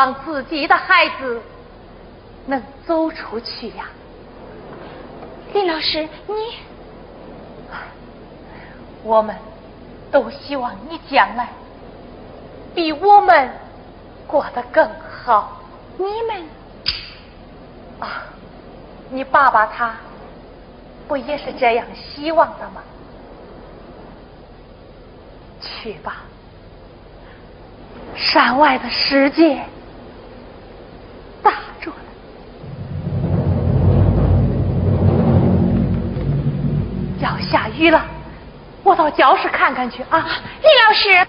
望自己的孩子能走出去呀。李老师，你，我们都希望你将来比我们过得更好。你们啊，你爸爸他不也是这样希望的吗？去吧，山外的世界要下雨了，我到教室看看去啊，李老师。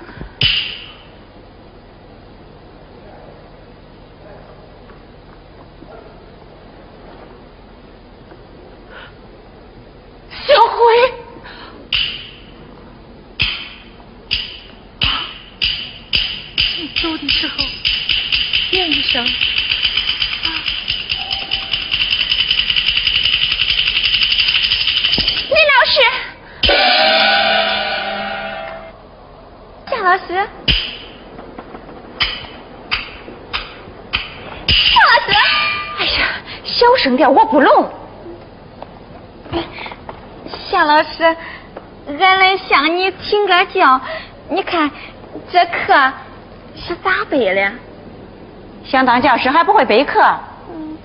教。你看这课是咋背的？想当教师还不会背课？嗯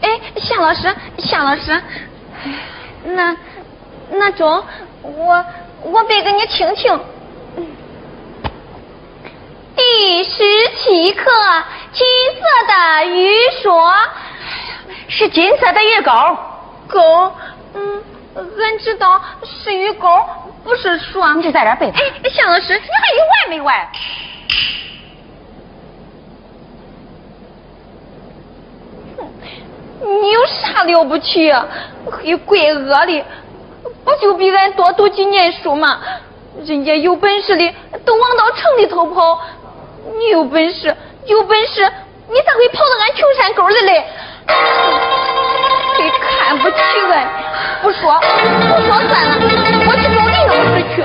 哎，夏老师，夏老师，那那中，我我背给你听听。第十七课，金色的鱼说。是金色的鱼钩，钩，嗯，俺知道是鱼钩，不是说。你就在这背。哎，向老师，你还有完没完？你有啥了不起？黑怪恶的，不就比俺多读几年书吗？人家有本事的都往到城里头跑，你有本事，有本事，你咋会跑到俺穷山沟里来？谁看不起俺？不说，不说算了，我去。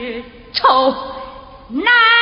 愁丑男。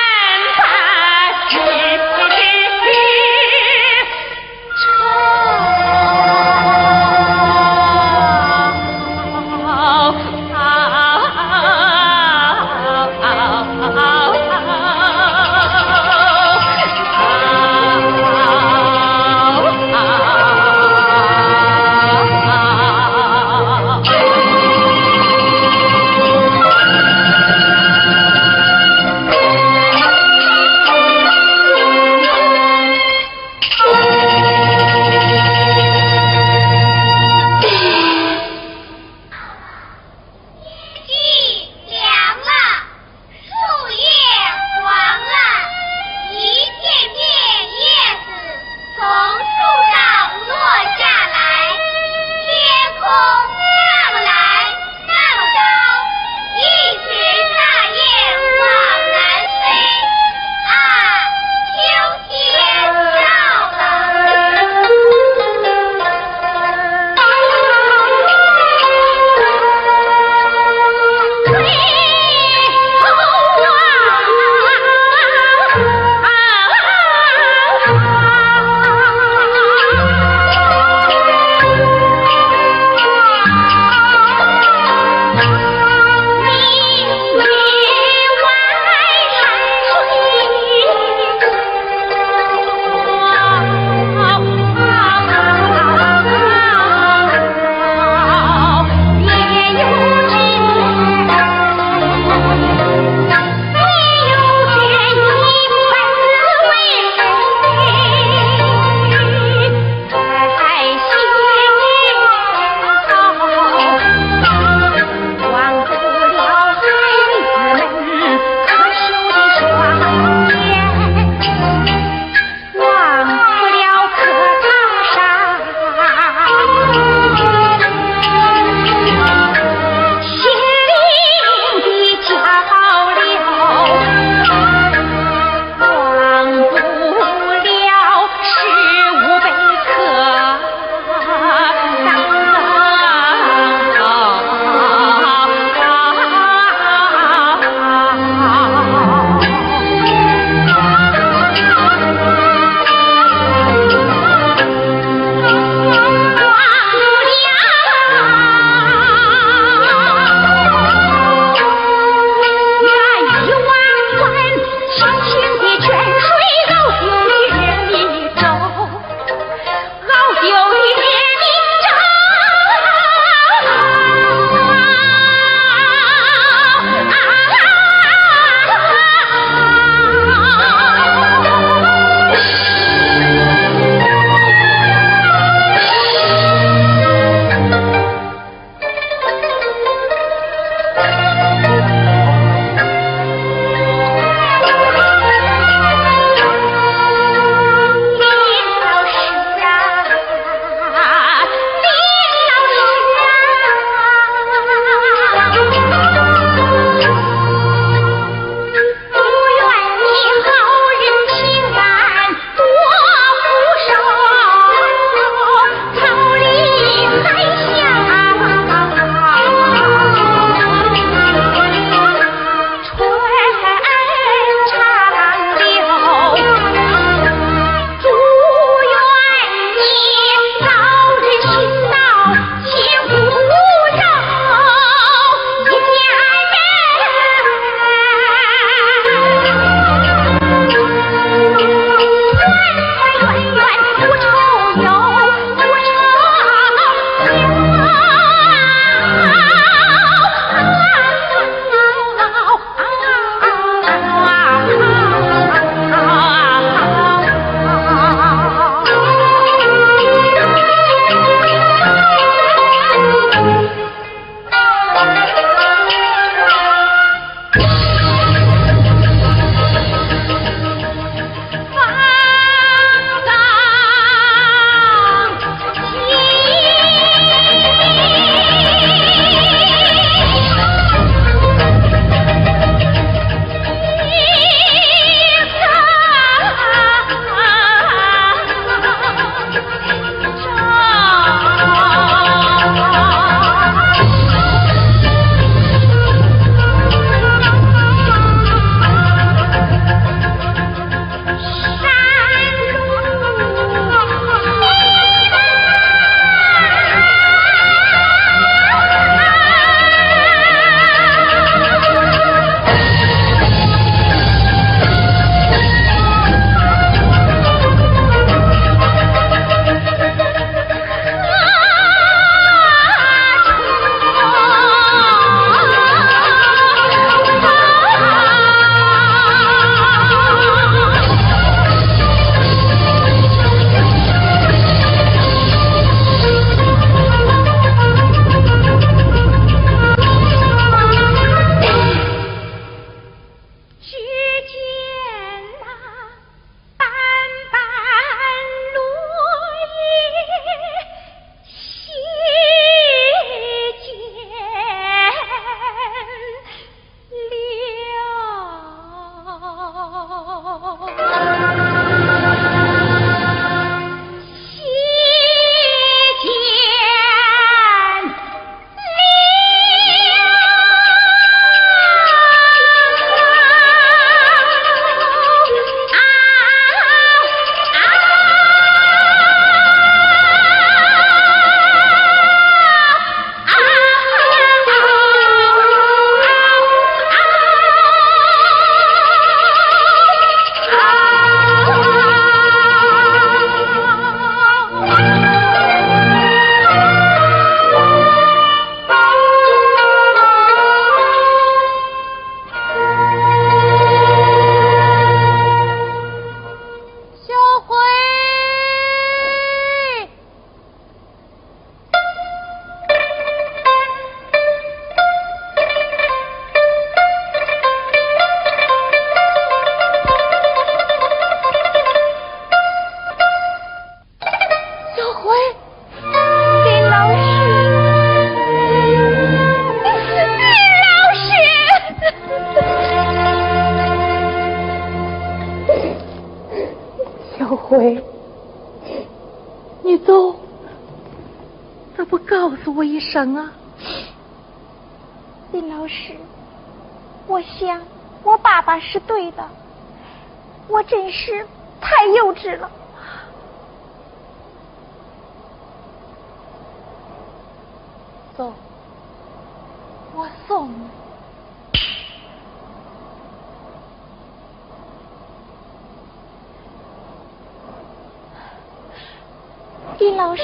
丁老师。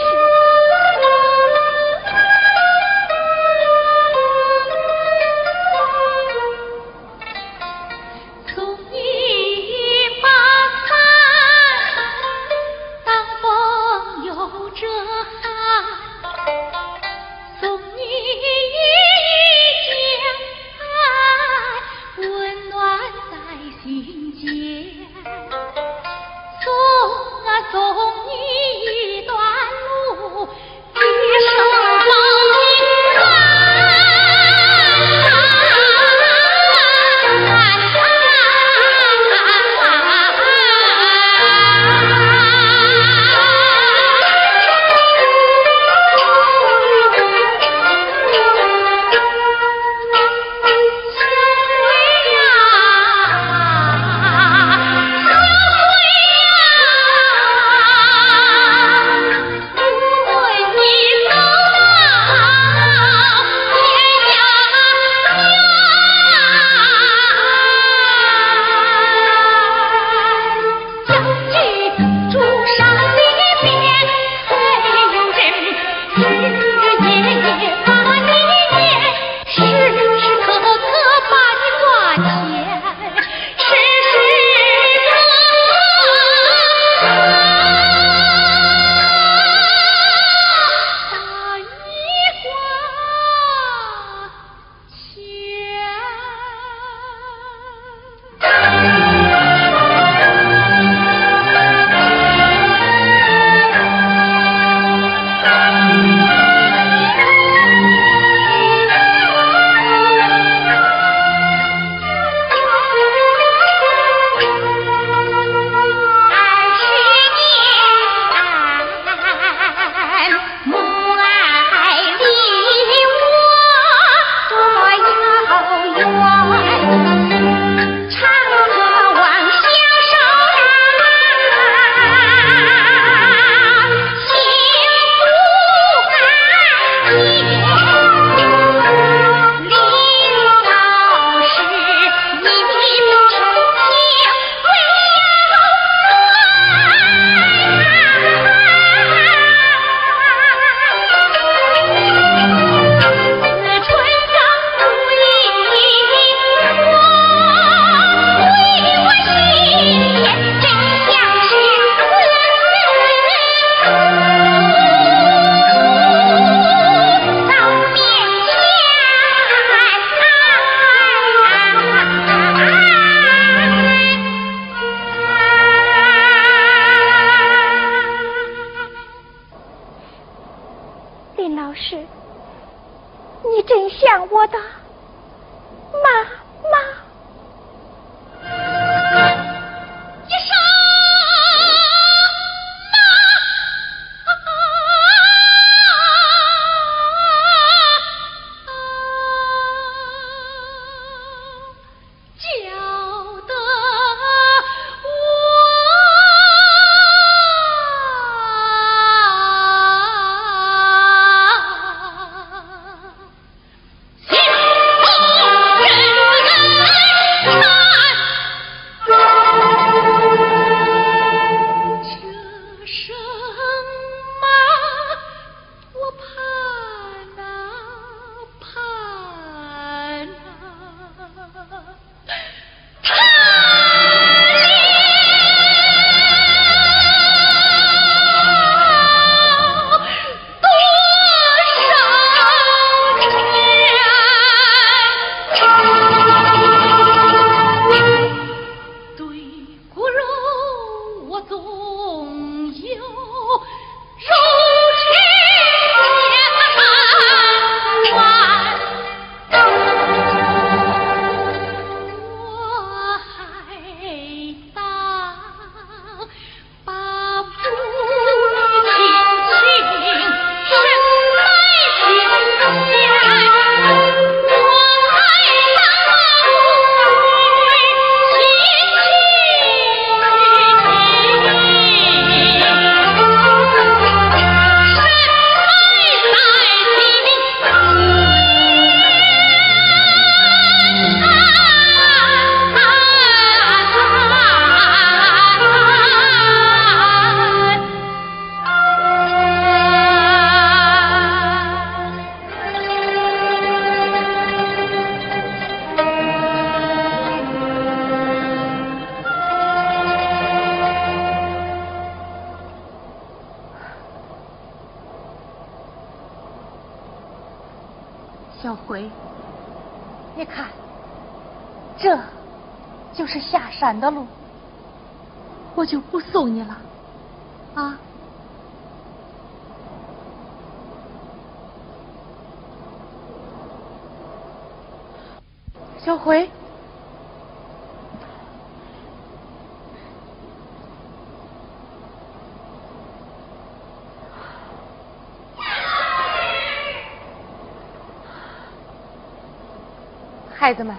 孩子们，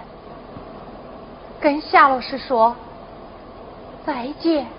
跟夏老师说再见。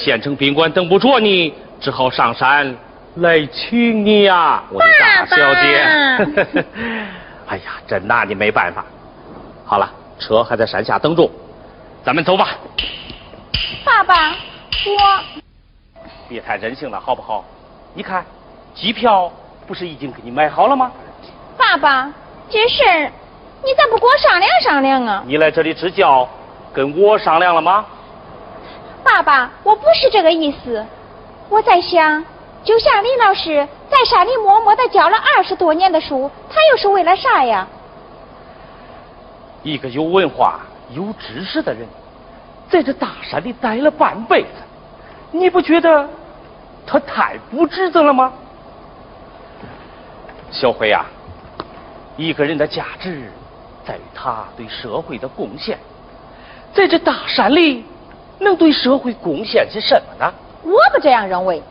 县城宾馆等不着你，只好上山来娶你呀，我的大小姐。哎呀，真拿你没办法。好了。车还在山下等着，咱们走吧。爸爸，我别太任性了，好不好？你看，机票不是已经给你买好了吗？爸爸，这事儿你咋不跟我商量商量啊？你来这里支教，跟我商量了吗？爸爸，我不是这个意思。我在想，就像李老师在山里默默的教了二十多年的书，他又是为了啥呀？一个有文化、有知识的人，在这大山里待了半辈子，你不觉得他太不值得了吗？小辉呀，一个人的价值在于他对社会的贡献，在这大山里能对社会贡献些什么呢？我不这样认为。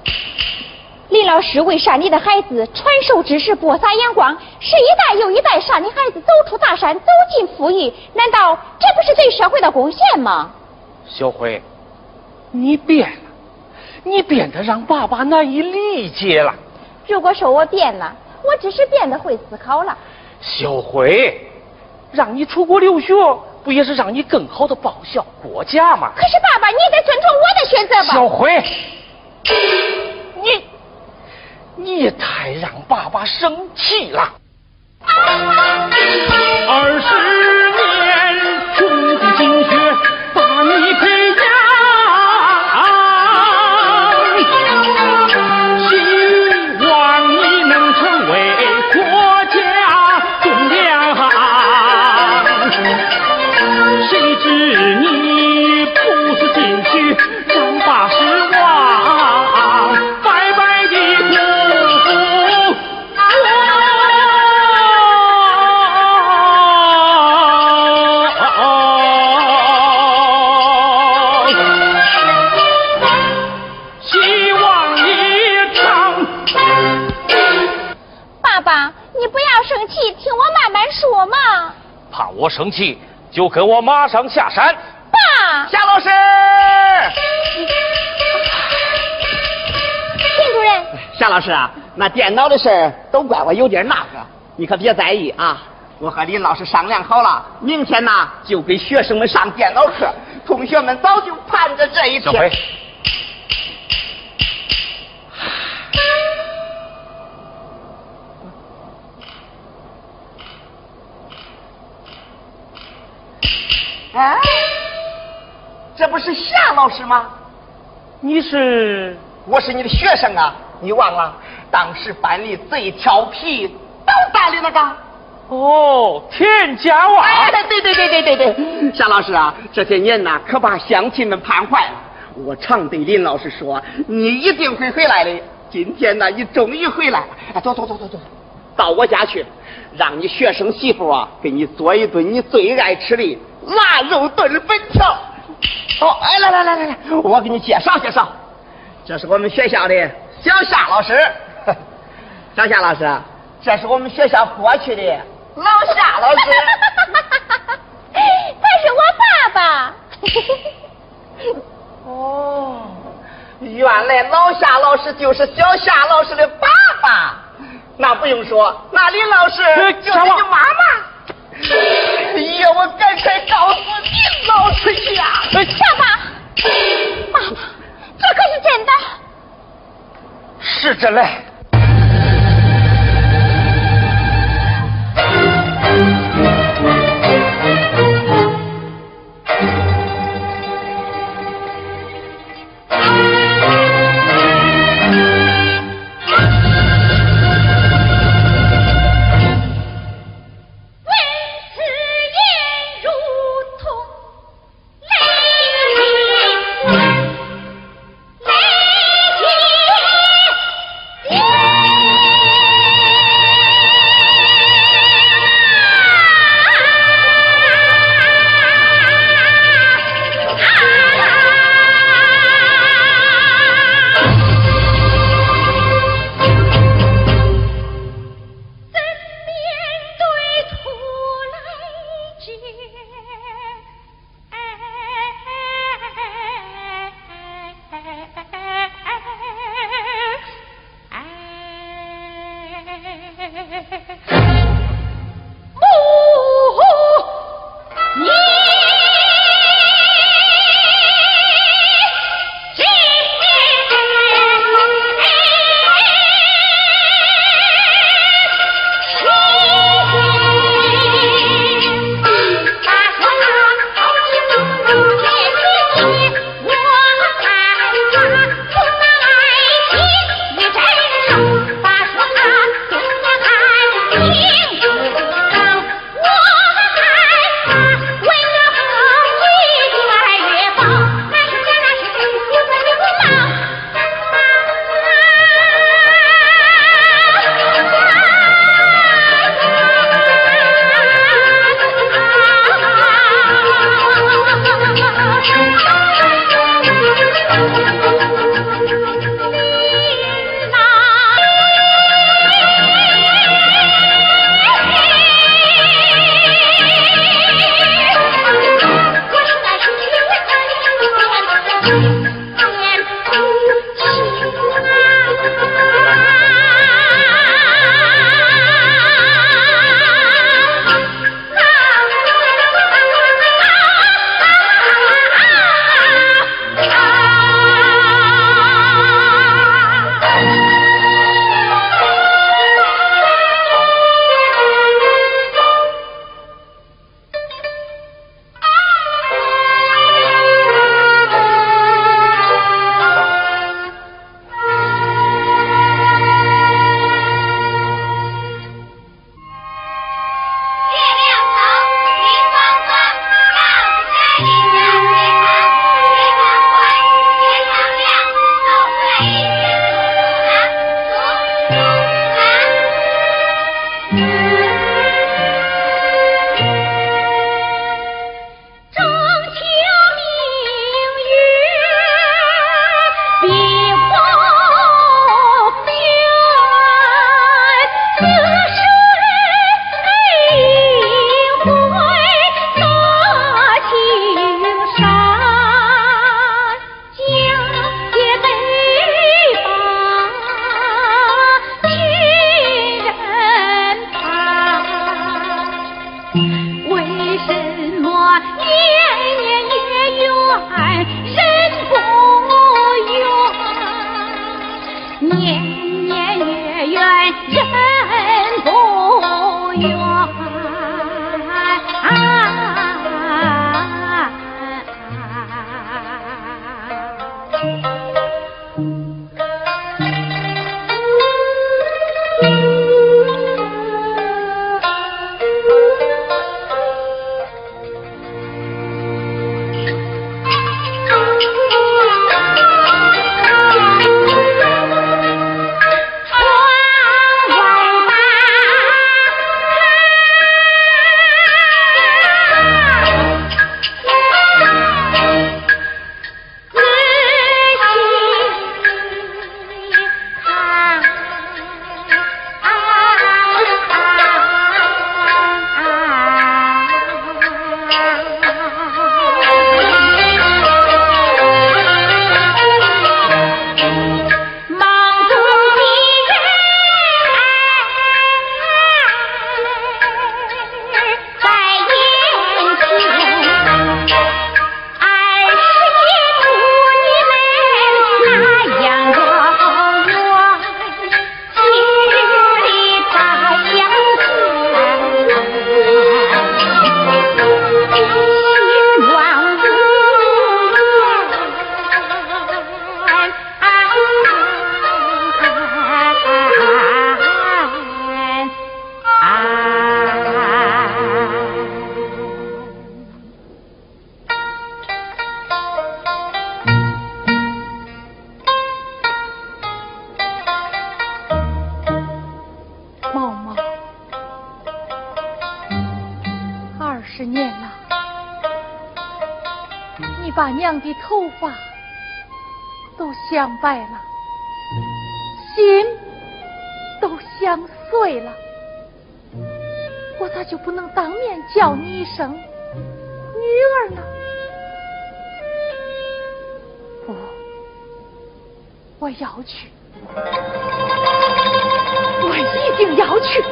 林老师为山里的孩子传授知识、播撒阳光，是一代又一代山里孩子走出大山，走进富裕，难道这不是对社会的贡献吗？小辉，你变了，你变得让爸爸难以理解了。如果说我变了，我只是变得会思考了。小辉，让你出国留学，不也是让你更好的报效国家吗？可是爸爸，你也得尊重我的选择吧。小辉，你。你也太让爸爸生气了。二十生气，就跟我马上下山。爸，夏老师，田主任，夏老师啊，那电脑的事儿都怪我有点那个，你可别在意啊。我和林老师商量好了，明天呢就给学生们上电脑课，同学们早就盼着这一天。哎，这不是夏老师吗？你是？我是你的学生啊！你忘了当时班里最调皮、捣蛋的那个？哦，田家旺。哎，对对对对对对，夏老师啊，这些年呐，可把乡亲们盼坏了。我常对林老师说，你一定会回来的。今天呢，你终于回来了。哎，走走走走走，到我家去，让你学生媳妇啊，给你做一顿你最爱吃的。腊肉炖粉条，哦，哎，来来来来来，我给你介绍介绍，这是我们学校的小夏老师，小夏老师，这是我们学校过去的老夏老师，他是我爸爸。哦，原来老夏老师就是小夏老师的爸爸，那不用说，那李老师就是你妈妈。哎呀，我赶快告诉你老师呀！爸爸，爸爸，这可是真的。是真的。两岁了，我咋就不能当面叫你一声女儿呢？不，我要去，我一定要去。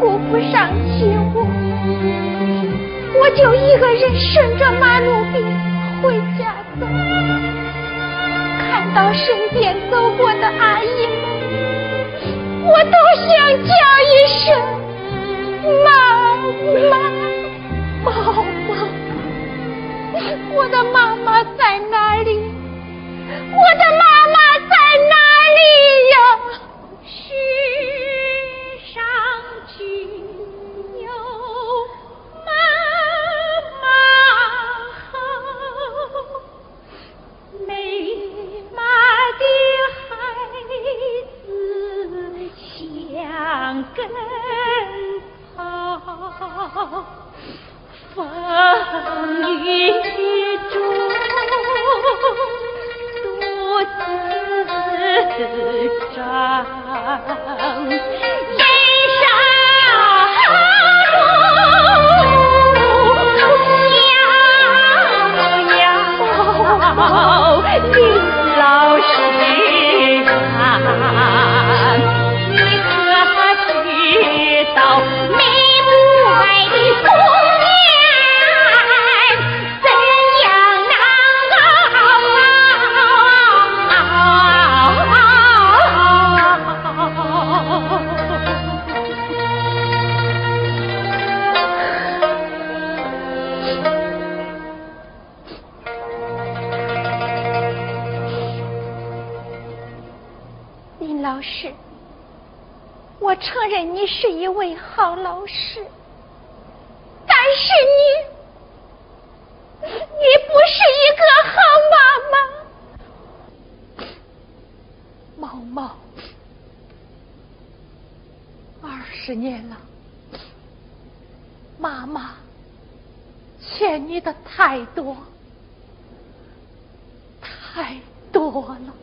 顾不上接我，我就一个人顺着马路边回家走。看到身边走过的阿姨们，我都想叫一声妈妈，妈妈，我的妈妈在哪里？我的妈二十年了，妈妈欠你的太多，太多了。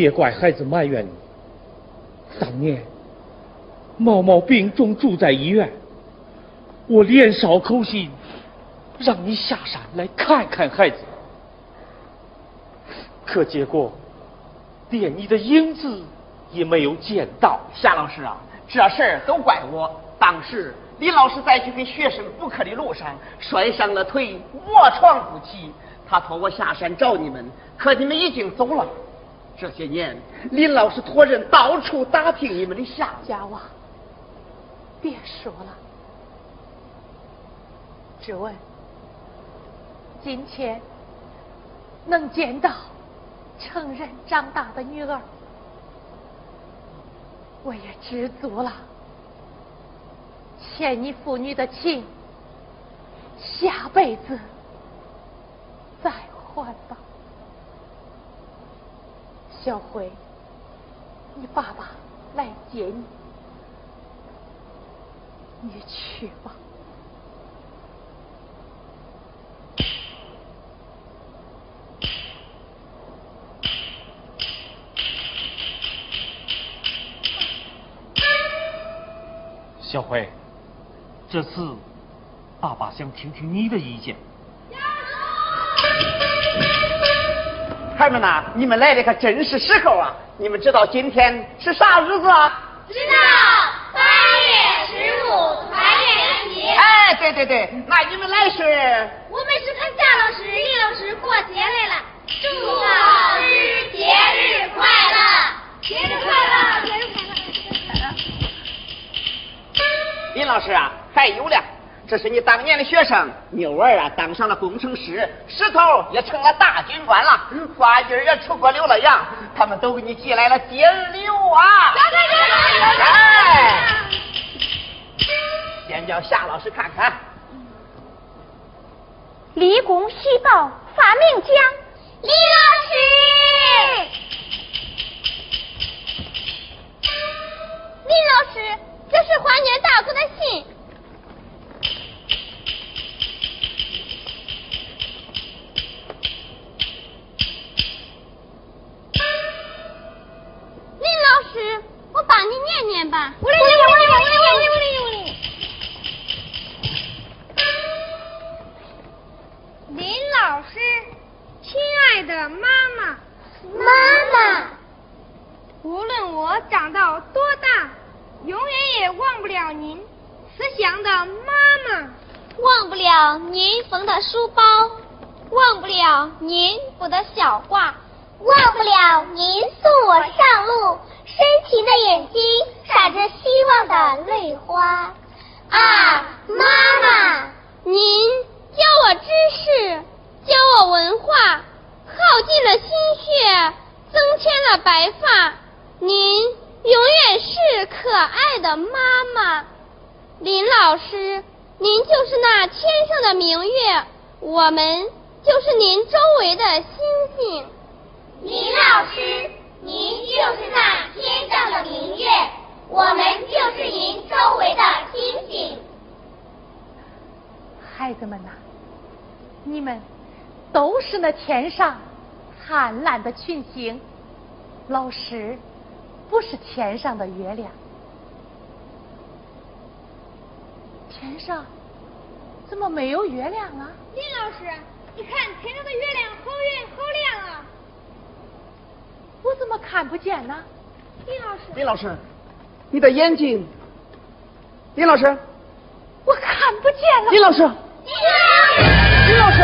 别怪孩子埋怨你。当年毛毛病重住在医院，我连捎口信，让你下山来看看孩子。可结果连你的影子也没有见到。夏老师啊，这事儿都怪我。当时李老师在去给学生补课的路上摔伤了腿，卧床不起。他托我下山找你们，可你们已经走了。这些年，林老师托人到处打听你们的下落。家娃，别说了，只问今天能见到成人长大的女儿，我也知足了。欠你父女的情，下辈子再还吧。小辉，你爸爸来接你，你去吧。小辉，这次爸爸想听听你的意见。孩儿们呐，你们来的可真是时候啊！你们知道今天是啥日子啊？知道八月十五团圆节，哎，对对对，那你们来是？我们是跟夏老师、李老师过节来了，祝老师节日快乐，节日快乐，节日快乐，节日快乐。林老师啊，还有了，这是你当年的学生牛儿啊，当上了工程师，石头也成了大军官了，花 gir 儿也出国留了洋，他们都给你寄来了节日礼物啊！哎，先叫夏老师看看。立功喜报发明奖，李老师，李老师，这是花年大哥的信。你念念吧，我来我来我来我来我来我来。林老师，亲爱的妈妈，妈妈，无论我长到多大，永远也忘不了您慈祥的妈妈，忘不了您缝的书包，忘不了您补的小褂。忘不了您送我上路，深情的眼睛闪着希望的泪花。啊，妈妈，您教我知识，教我文化，耗尽了心血，增添了白发。您永远是可爱的妈妈，林老师，您就是那天上的明月，我们就是您周围的星星。林老师，您就是那天上的明月，我们就是您周围的星星。孩子们呐，你们都是那天上灿烂的群星，老师不是天上的月亮。天上怎么没有月亮啊？林老师，你看天上的月亮好圆好亮啊！我怎么看不见呢？李老师，李老师，你的眼睛，李老师，我看不见了。李老师，李老师，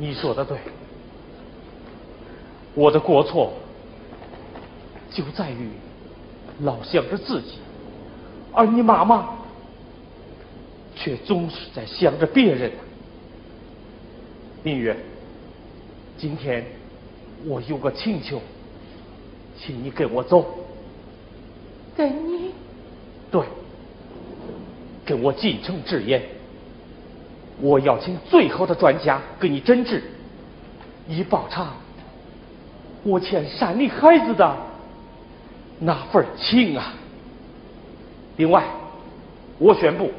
你说的对，我的过错就在于老想着自己，而你妈妈却总是在想着别人。明月，今天我有个请求，请你跟我走。跟你对，跟我进城治验。我要请最好的专家给你诊治，以报偿我欠山里孩子的那份情啊！另外，我宣布，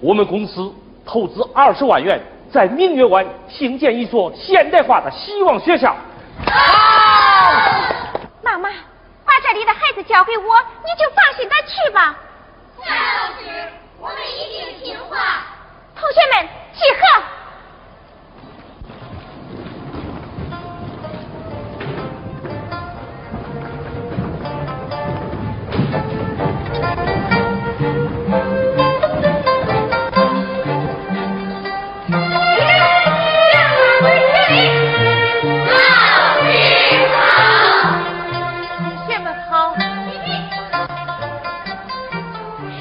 我们公司投资二十万元，在明月湾兴建一所现代化的希望学校。好妈妈，把这里的孩子交给我，你就放心的去吧。夏老师，我们一定听话。同学们集合。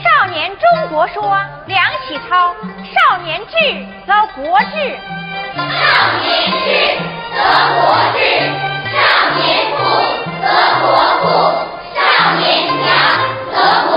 少年中国说，体操；少年智，则国智。少年智，则国智；少年富，则国富；少年强，则国